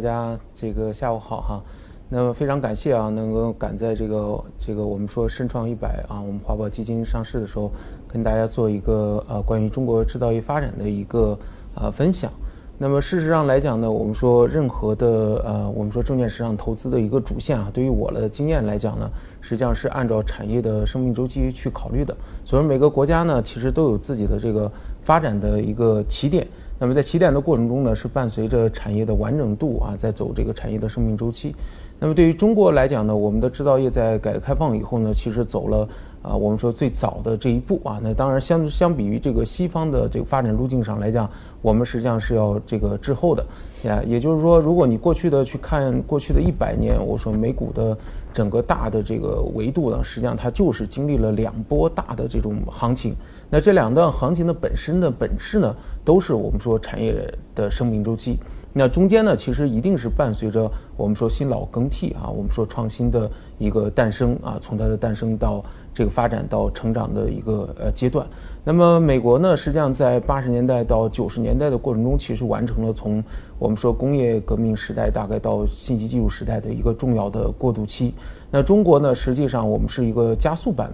大家这个下午好哈，那么非常感谢啊，能够赶在这个这个我们说深创一百啊，我们华宝基金上市的时候，跟大家做一个呃关于中国制造业发展的一个呃分享。那么事实上来讲呢，我们说任何的呃我们说证券市场投资的一个主线啊，对于我的经验来讲呢，实际上是按照产业的生命周期去考虑的。所以每个国家呢，其实都有自己的这个发展的一个起点。那么在起点的过程中呢，是伴随着产业的完整度啊，在走这个产业的生命周期。那么对于中国来讲呢，我们的制造业在改革开放以后呢，其实走了啊，我们说最早的这一步啊。那当然相相比于这个西方的这个发展路径上来讲，我们实际上是要这个滞后的呀。也就是说，如果你过去的去看过去的一百年，我说美股的整个大的这个维度呢，实际上它就是经历了两波大的这种行情。那这两段行情的本身的本质呢，都是我们说产业的生命周期。那中间呢，其实一定是伴随着我们说新老更替啊，我们说创新的一个诞生啊，从它的诞生到这个发展到成长的一个呃阶段。那么美国呢，实际上在八十年代到九十年代的过程中，其实完成了从我们说工业革命时代大概到信息技术时代的一个重要的过渡期。那中国呢，实际上我们是一个加速版，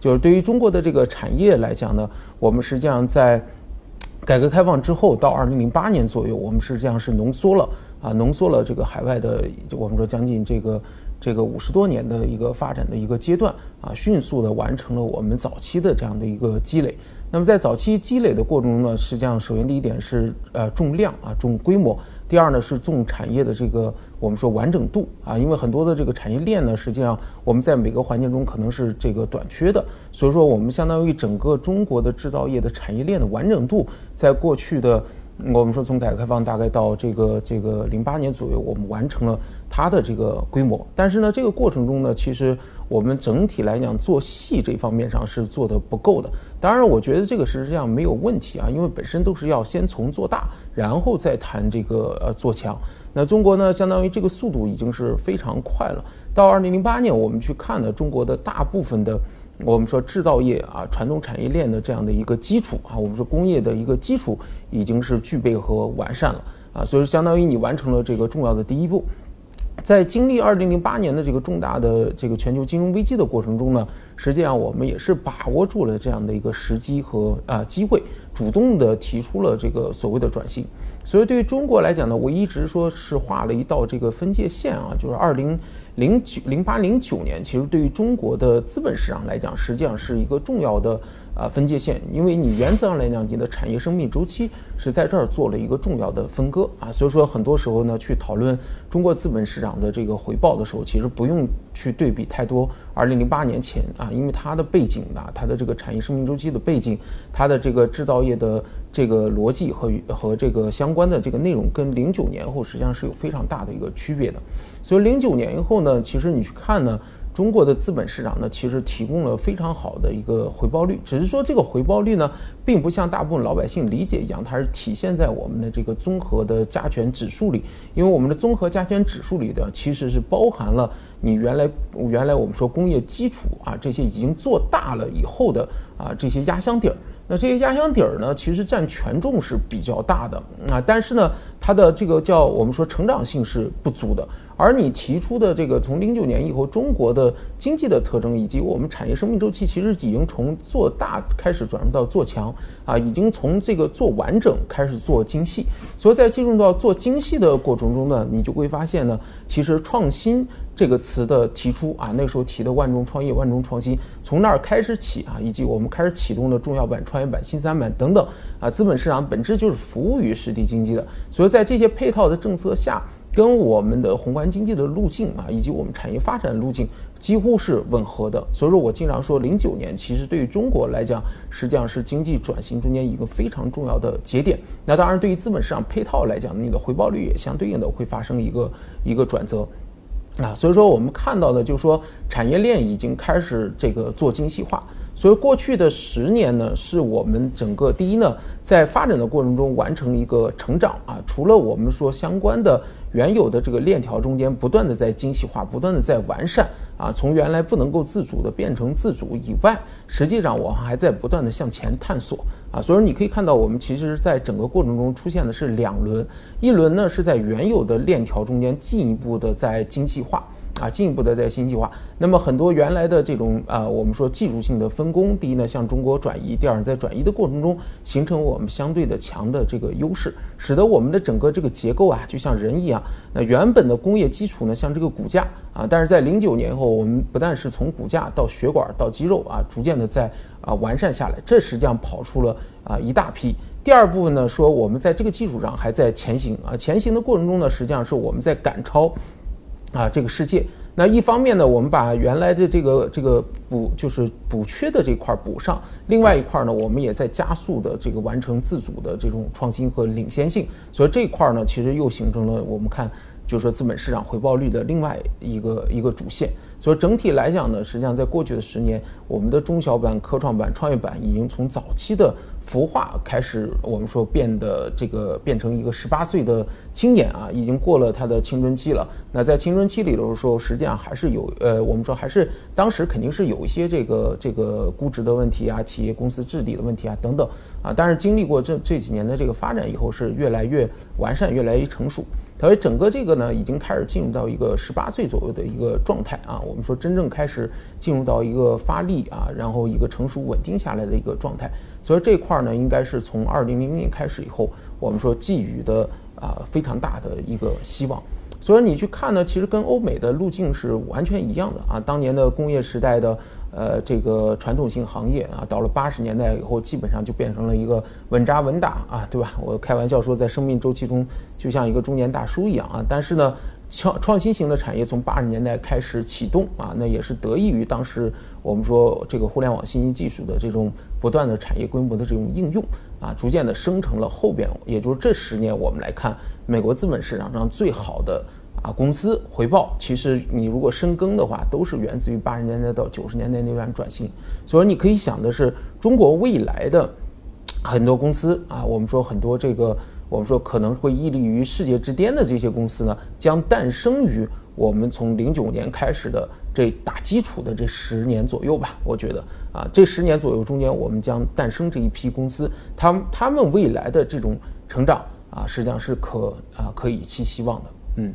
就是对于中国的这个产业来讲呢，我们实际上在。改革开放之后，到二零零八年左右，我们实际上是浓缩了啊，浓缩了这个海外的，我们说将近这个这个五十多年的一个发展的一个阶段啊，迅速的完成了我们早期的这样的一个积累。那么在早期积累的过程中呢，实际上首先第一点是呃重量啊，重规模；第二呢是重产业的这个我们说完整度啊，因为很多的这个产业链呢，实际上我们在每个环境中可能是这个短缺的，所以说我们相当于整个中国的制造业的产业链的完整度，在过去的我们说从改革开放大概到这个这个零八年左右，我们完成了它的这个规模，但是呢这个过程中呢，其实。我们整体来讲做细这方面上是做的不够的，当然我觉得这个实际上没有问题啊，因为本身都是要先从做大，然后再谈这个呃做强。那中国呢，相当于这个速度已经是非常快了。到二零零八年，我们去看呢，中国的大部分的我们说制造业啊，传统产业链的这样的一个基础啊，我们说工业的一个基础已经是具备和完善了啊，所以相当于你完成了这个重要的第一步。在经历二零零八年的这个重大的这个全球金融危机的过程中呢，实际上我们也是把握住了这样的一个时机和啊机会，主动的提出了这个所谓的转型。所以对于中国来讲呢，我一直说是画了一道这个分界线啊，就是二零零九零八零九年，其实对于中国的资本市场来讲，实际上是一个重要的。啊，分界线，因为你原则上来讲，你的产业生命周期是在这儿做了一个重要的分割啊，所以说很多时候呢，去讨论中国资本市场的这个回报的时候，其实不用去对比太多。二零零八年前啊，因为它的背景啊，它的这个产业生命周期的背景，它的这个制造业的这个逻辑和和这个相关的这个内容，跟零九年后实际上是有非常大的一个区别的。所以零九年以后呢，其实你去看呢。中国的资本市场呢，其实提供了非常好的一个回报率，只是说这个回报率呢，并不像大部分老百姓理解一样，它是体现在我们的这个综合的加权指数里，因为我们的综合加权指数里的其实是包含了你原来原来我们说工业基础啊这些已经做大了以后的啊这些压箱底儿，那这些压箱底儿呢，其实占权重是比较大的。啊，但是呢，它的这个叫我们说成长性是不足的。而你提出的这个从零九年以后中国的经济的特征，以及我们产业生命周期，其实已经从做大开始转入到做强啊，已经从这个做完整开始做精细。所以在进入到做精细的过程中呢，你就会发现呢，其实创新这个词的提出啊，那时候提的万众创业、万众创新，从那儿开始起啊，以及我们开始启动的重要版、创业板、新三板等等啊，资本市场本质就是服务于实体经济的。所以在这些配套的政策下。跟我们的宏观经济的路径啊，以及我们产业发展路径几乎是吻合的。所以说我经常说，零九年其实对于中国来讲，实际上是经济转型中间一个非常重要的节点。那当然，对于资本市场配套来讲，你的回报率也相对应的会发生一个一个转折啊。所以说我们看到的，就是说产业链已经开始这个做精细化。所以过去的十年呢，是我们整个第一呢，在发展的过程中完成一个成长啊。除了我们说相关的原有的这个链条中间不断的在精细化，不断的在完善啊，从原来不能够自主的变成自主以外，实际上我们还在不断的向前探索啊。所以你可以看到，我们其实在整个过程中出现的是两轮，一轮呢是在原有的链条中间进一步的在精细化。啊，进一步的在新计划。那么很多原来的这种啊，我们说技术性的分工，第一呢向中国转移，第二在转移的过程中形成我们相对的强的这个优势，使得我们的整个这个结构啊，就像人一样。那原本的工业基础呢，像这个骨架啊，但是在零九年以后，我们不但是从骨架到血管到肌肉啊，逐渐的在啊完善下来，这实际上跑出了啊一大批。第二部分呢，说我们在这个基础上还在前行啊，前行的过程中呢，实际上是我们在赶超。啊，这个世界，那一方面呢，我们把原来的这个这个补就是补缺的这块补上，另外一块呢，我们也在加速的这个完成自主的这种创新和领先性，所以这块呢，其实又形成了我们看，就是说资本市场回报率的另外一个一个主线。所以整体来讲呢，实际上在过去的十年，我们的中小板、科创板、创业板已经从早期的。孵化开始，我们说变得这个变成一个十八岁的青年啊，已经过了他的青春期了。那在青春期里的时候，实际上还是有呃，我们说还是当时肯定是有一些这个这个估值的问题啊，企业公司治理的问题啊等等啊。但是经历过这这几年的这个发展以后，是越来越完善，越来越成熟。所以整个这个呢，已经开始进入到一个十八岁左右的一个状态啊。我们说真正开始进入到一个发力啊，然后一个成熟稳定下来的一个状态。所以这块儿呢，应该是从二零零零年开始以后，我们说寄予的啊非常大的一个希望。所以你去看呢，其实跟欧美的路径是完全一样的啊。当年的工业时代的呃这个传统性行业啊，到了八十年代以后，基本上就变成了一个稳扎稳打啊，对吧？我开玩笑说，在生命周期中就像一个中年大叔一样啊。但是呢，创创新型的产业从八十年代开始启动啊，那也是得益于当时我们说这个互联网信息技术的这种。不断的产业规模的这种应用啊，逐渐的生成了后边，也就是这十年我们来看，美国资本市场上最好的啊公司回报，其实你如果深耕的话，都是源自于八十年代到九十年代那段转型。所以你可以想的是，中国未来的很多公司啊，我们说很多这个，我们说可能会屹立于世界之巅的这些公司呢，将诞生于我们从零九年开始的。这打基础的这十年左右吧，我觉得啊，这十年左右中间，我们将诞生这一批公司，他们他们未来的这种成长啊，实际上是可啊可以期希望的，嗯。